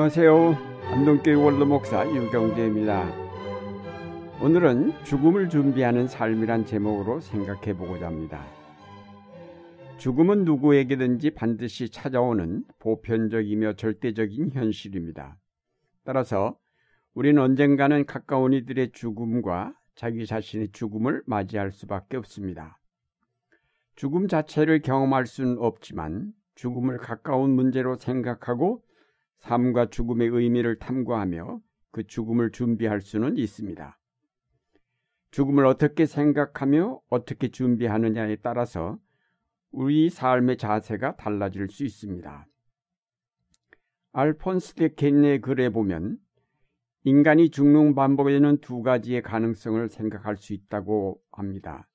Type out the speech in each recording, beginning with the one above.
안녕하세요. 안동교회 원로 목사 유경재입니다. 오늘은 죽음을 준비하는 삶이란 제목으로 생각해 보고자 합니다. 죽음은 누구에게든지 반드시 찾아오는 보편적이며 절대적인 현실입니다. 따라서 우리는 언젠가는 가까운 이들의 죽음과 자기 자신의 죽음을 맞이할 수밖에 없습니다. 죽음 자체를 경험할 수는 없지만 죽음을 가까운 문제로 생각하고 삶과 죽음의 의미를 탐구하며 그 죽음을 준비할 수는 있습니다. 죽음을 어떻게 생각하며 어떻게 준비하느냐에 따라서 우리 삶의 자세가 달라질 수 있습니다. 알폰스 데 켄의 글에 보면 인간이 죽는 반복에는 두 가지의 가능성을 생각할 수 있다고 합니다.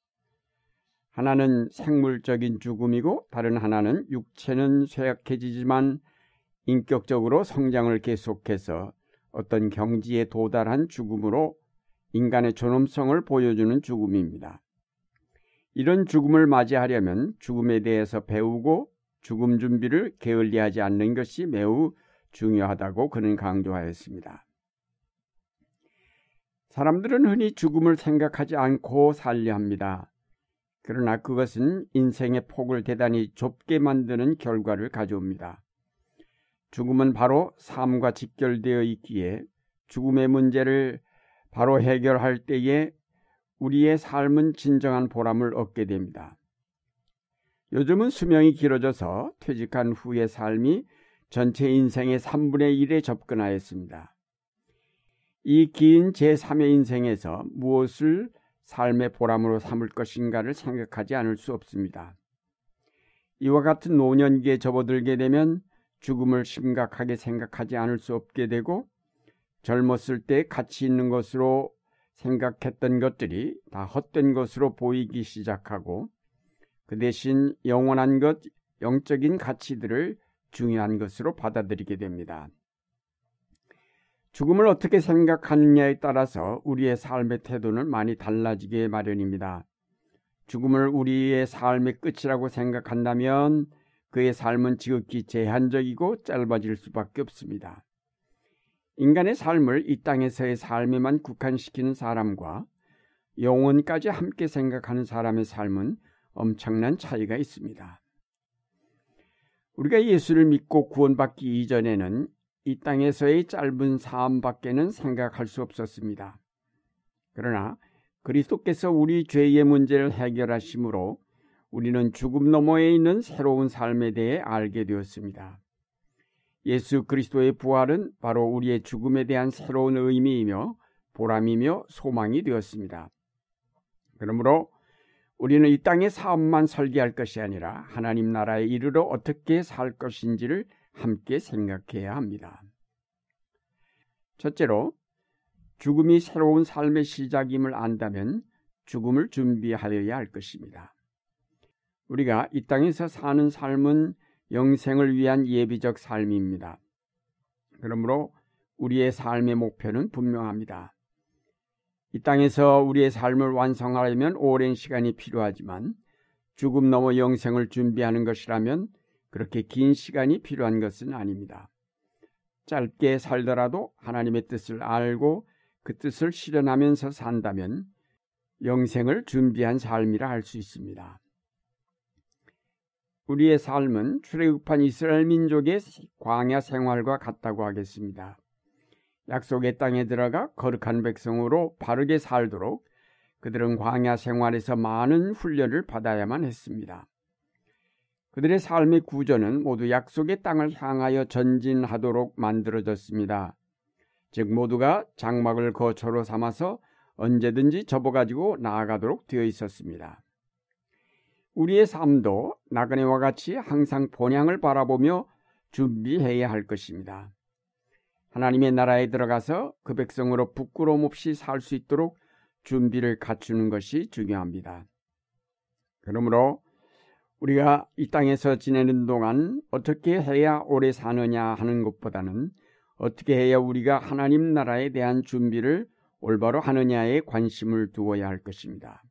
하나는 생물적인 죽음이고 다른 하나는 육체는 쇠약해지지만 인격적으로 성장을 계속해서 어떤 경지에 도달한 죽음으로 인간의 존엄성을 보여주는 죽음입니다. 이런 죽음을 맞이하려면 죽음에 대해서 배우고 죽음 준비를 게을리하지 않는 것이 매우 중요하다고 그는 강조하였습니다. 사람들은 흔히 죽음을 생각하지 않고 살려 합니다. 그러나 그것은 인생의 폭을 대단히 좁게 만드는 결과를 가져옵니다. 죽음은 바로 삶과 직결되어 있기에 죽음의 문제를 바로 해결할 때에 우리의 삶은 진정한 보람을 얻게 됩니다. 요즘은 수명이 길어져서 퇴직한 후의 삶이 전체 인생의 3분의 1에 접근하였습니다. 이 긴 제3의 인생에서 무엇을 삶의 보람으로 삼을 것인가를 생각하지 않을 수 없습니다. 이와 같은 노년기에 접어들게 되면 죽음을 심각하게 생각하지 않을 수 없게 되고 젊었을 때 가치 있는 것으로 생각했던 것들이 다 헛된 것으로 보이기 시작하고 그 대신 영원한 것, 영적인 가치들을 중요한 것으로 받아들이게 됩니다. 죽음을 어떻게 생각하느냐에 따라서 우리의 삶의 태도는 많이 달라지게 마련입니다. 죽음을 우리의 삶의 끝이라고 생각한다면 그의 삶은 지극히 제한적이고 짧아질 수밖에 없습니다. 인간의 삶을 이 땅에서의 삶에만 국한시키는 사람과 영혼까지 함께 생각하는 사람의 삶은 엄청난 차이가 있습니다. 우리가 예수를 믿고 구원받기 이전에는 이 땅에서의 짧은 삶밖에는 생각할 수 없었습니다. 그러나 그리스도께서 우리 죄의 문제를 해결하심으로 우리는 죽음 너머에 있는 새로운 삶에 대해 알게 되었습니다. 예수 그리스도의 부활은 바로 우리의 죽음에 대한 새로운 의미이며 보람이며 소망이 되었습니다. 그러므로 우리는 이 땅의 사업만 설계할 것이 아니라 하나님 나라에 이르러 어떻게 살 것인지를 함께 생각해야 합니다. 첫째로 죽음이 새로운 삶의 시작임을 안다면 죽음을 준비하여야 할 것입니다. 우리가 이 땅에서 사는 삶은 영생을 위한 예비적 삶입니다. 그러므로 우리의 삶의 목표는 분명합니다. 이 땅에서 우리의 삶을 완성하려면 오랜 시간이 필요하지만 죽음 넘어 영생을 준비하는 것이라면 그렇게 긴 시간이 필요한 것은 아닙니다. 짧게 살더라도 하나님의 뜻을 알고 그 뜻을 실현하면서 산다면 영생을 준비한 삶이라 할 수 있습니다. 우리의 삶은 출애굽한 이스라엘 민족의 광야 생활과 같다고 하겠습니다. 약속의 땅에 들어가 거룩한 백성으로 바르게 살도록 그들은 광야 생활에서 많은 훈련을 받아야만 했습니다. 그들의 삶의 구조는 모두 약속의 땅을 향하여 전진하도록 만들어졌습니다. 즉 모두가 장막을 거처로 삼아서 언제든지 접어가지고 나아가도록 되어 있었습니다. 우리의 삶도 나그네와 같이 항상 본향을 바라보며 준비해야 할 것입니다. 하나님의 나라에 들어가서 그 백성으로 부끄러움 없이 살 수 있도록 준비를 갖추는 것이 중요합니다. 그러므로 우리가 이 땅에서 지내는 동안 어떻게 해야 오래 사느냐 하는 것보다는 어떻게 해야 우리가 하나님 나라에 대한 준비를 올바로 하느냐에 관심을 두어야 할 것입니다.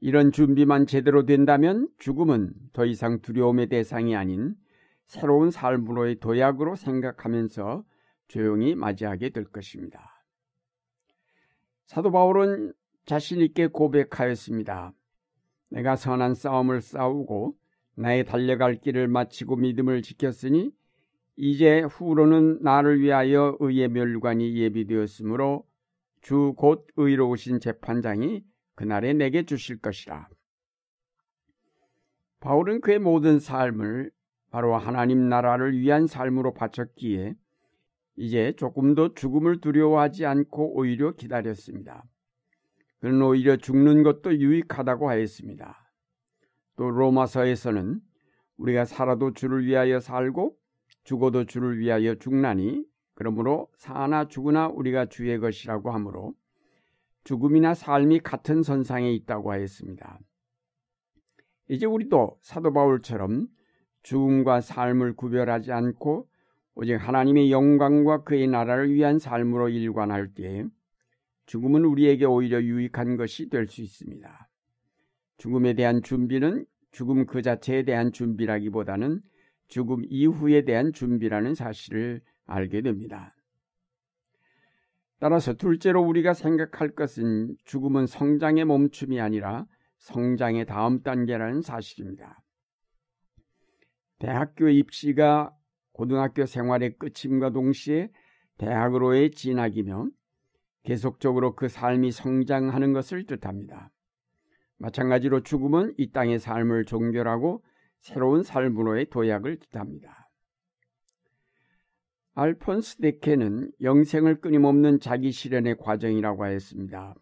이런 준비만 제대로 된다면 죽음은 더 이상 두려움의 대상이 아닌 새로운 삶으로의 도약으로 생각하면서 조용히 맞이하게 될 것입니다. 사도 바울은 자신 있게 고백하였습니다. 내가 선한 싸움을 싸우고 나의 달려갈 길을 마치고 믿음을 지켰으니 이제 후로는 나를 위하여 의의 멸관이 예비되었으므로 주 곧 의로우신 재판장이 그날에 내게 주실 것이라. 바울은 그의 모든 삶을 바로 하나님 나라를 위한 삶으로 바쳤기에 이제 조금도 죽음을 두려워하지 않고 오히려 기다렸습니다. 그는 오히려 죽는 것도 유익하다고 하였습니다. 또 로마서에서는 우리가 살아도 주를 위하여 살고 죽어도 주를 위하여 죽나니 그러므로 사나 죽으나 우리가 주의 것이라고 하므로 죽음이나 삶이 같은 선상에 있다고 하였습니다. 이제 우리도 사도 바울처럼 죽음과 삶을 구별하지 않고 오직 하나님의 영광과 그의 나라를 위한 삶으로 일관할 때 죽음은 우리에게 오히려 유익한 것이 될 수 있습니다. 죽음에 대한 준비는 죽음 그 자체에 대한 준비라기보다는 죽음 이후에 대한 준비라는 사실을 알게 됩니다. 따라서 둘째로 우리가 생각할 것은 죽음은 성장의 멈춤이 아니라 성장의 다음 단계라는 사실입니다. 대학교 입시가 고등학교 생활의 끝임과 동시에 대학으로의 진학이며 계속적으로 그 삶이 성장하는 것을 뜻합니다. 마찬가지로 죽음은 이 땅의 삶을 종결하고 새로운 삶으로의 도약을 뜻합니다. 알폰스 데케는 영생을 끊임없는 자기 실현의 과정이라고 하였습니다.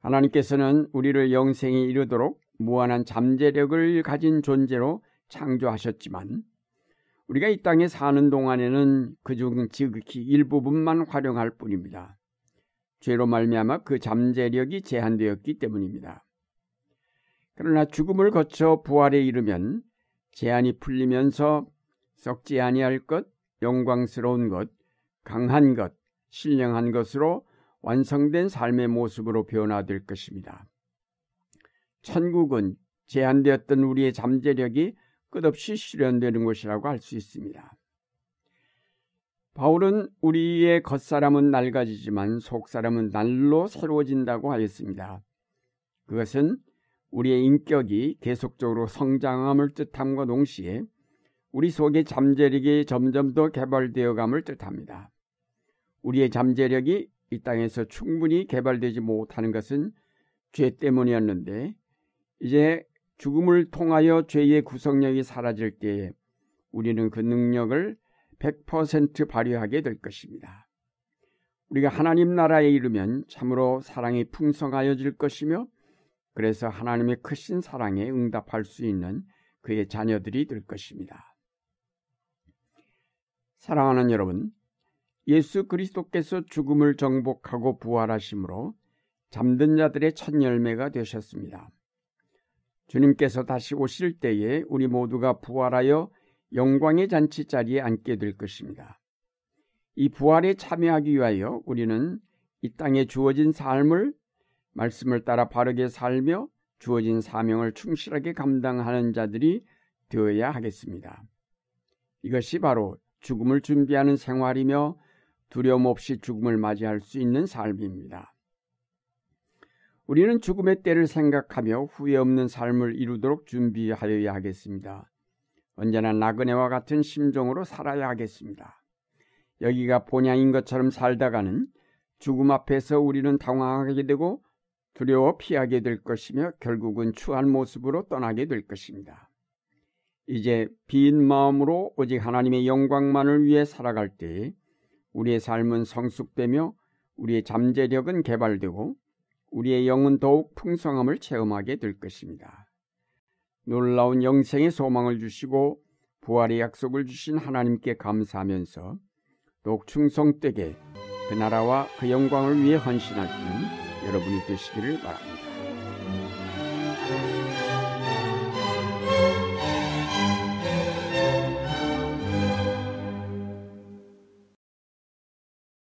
하나님께서는 우리를 영생에 이르도록 무한한 잠재력을 가진 존재로 창조하셨지만 우리가 이 땅에 사는 동안에는 그중 지극히 일부분만 활용할 뿐입니다. 죄로 말미암아 그 잠재력이 제한되었기 때문입니다. 그러나 죽음을 거쳐 부활에 이르면 제한이 풀리면서 썩지 아니할 것, 영광스러운 것, 강한 것, 신령한 것으로 완성된 삶의 모습으로 변화될 것입니다. 천국은 제한되었던 우리의 잠재력이 끝없이 실현되는 것이라고 할 수 있습니다. 바울은 우리의 겉사람은 낡아지지만 속사람은 날로 새로워진다고 하였습니다. 그것은 우리의 인격이 계속적으로 성장함을 뜻함과 동시에 우리 속의 잠재력이 점점 더 개발되어 감을 뜻합니다. 우리의 잠재력이 이 땅에서 충분히 개발되지 못하는 것은 죄 때문이었는데 이제 죽음을 통하여 죄의 구성력이 사라질 때에 우리는 그 능력을 100% 발휘하게 될 것입니다. 우리가 하나님 나라에 이르면 참으로 사랑이 풍성하여질 것이며 그래서 하나님의 크신 사랑에 응답할 수 있는 그의 자녀들이 될 것입니다. 사랑하는 여러분, 예수 그리스도께서 죽음을 정복하고 부활하심으로 잠든 자들의 첫 열매가 되셨습니다. 주님께서 다시 오실 때에 우리 모두가 부활하여 영광의 잔치 자리에 앉게 될 것입니다. 이 부활에 참여하기 위하여 우리는 이 땅에 주어진 삶을 말씀을 따라 바르게 살며 주어진 사명을 충실하게 감당하는 자들이 되어야 하겠습니다. 이것이 바로 죽음을 준비하는 생활이며 두려움 없이 죽음을 맞이할 수 있는 삶입니다. 우리는 죽음의 때를 생각하며 후회 없는 삶을 이루도록 준비하여야 하겠습니다. 언제나 나그네와 같은 심정으로 살아야 하겠습니다. 여기가 본향인 것처럼 살다가는 죽음 앞에서 우리는 당황하게 되고 두려워 피하게 될 것이며 결국은 추한 모습으로 떠나게 될 것입니다. 이제 빈 마음으로 오직 하나님의 영광만을 위해 살아갈 때 우리의 삶은 성숙되며 우리의 잠재력은 개발되고 우리의 영은 더욱 풍성함을 체험하게 될 것입니다. 놀라운 영생의 소망을 주시고 부활의 약속을 주신 하나님께 감사하면서 더욱 충성되게 그 나라와 그 영광을 위해 있는 여러분이 되시기를 바랍니다.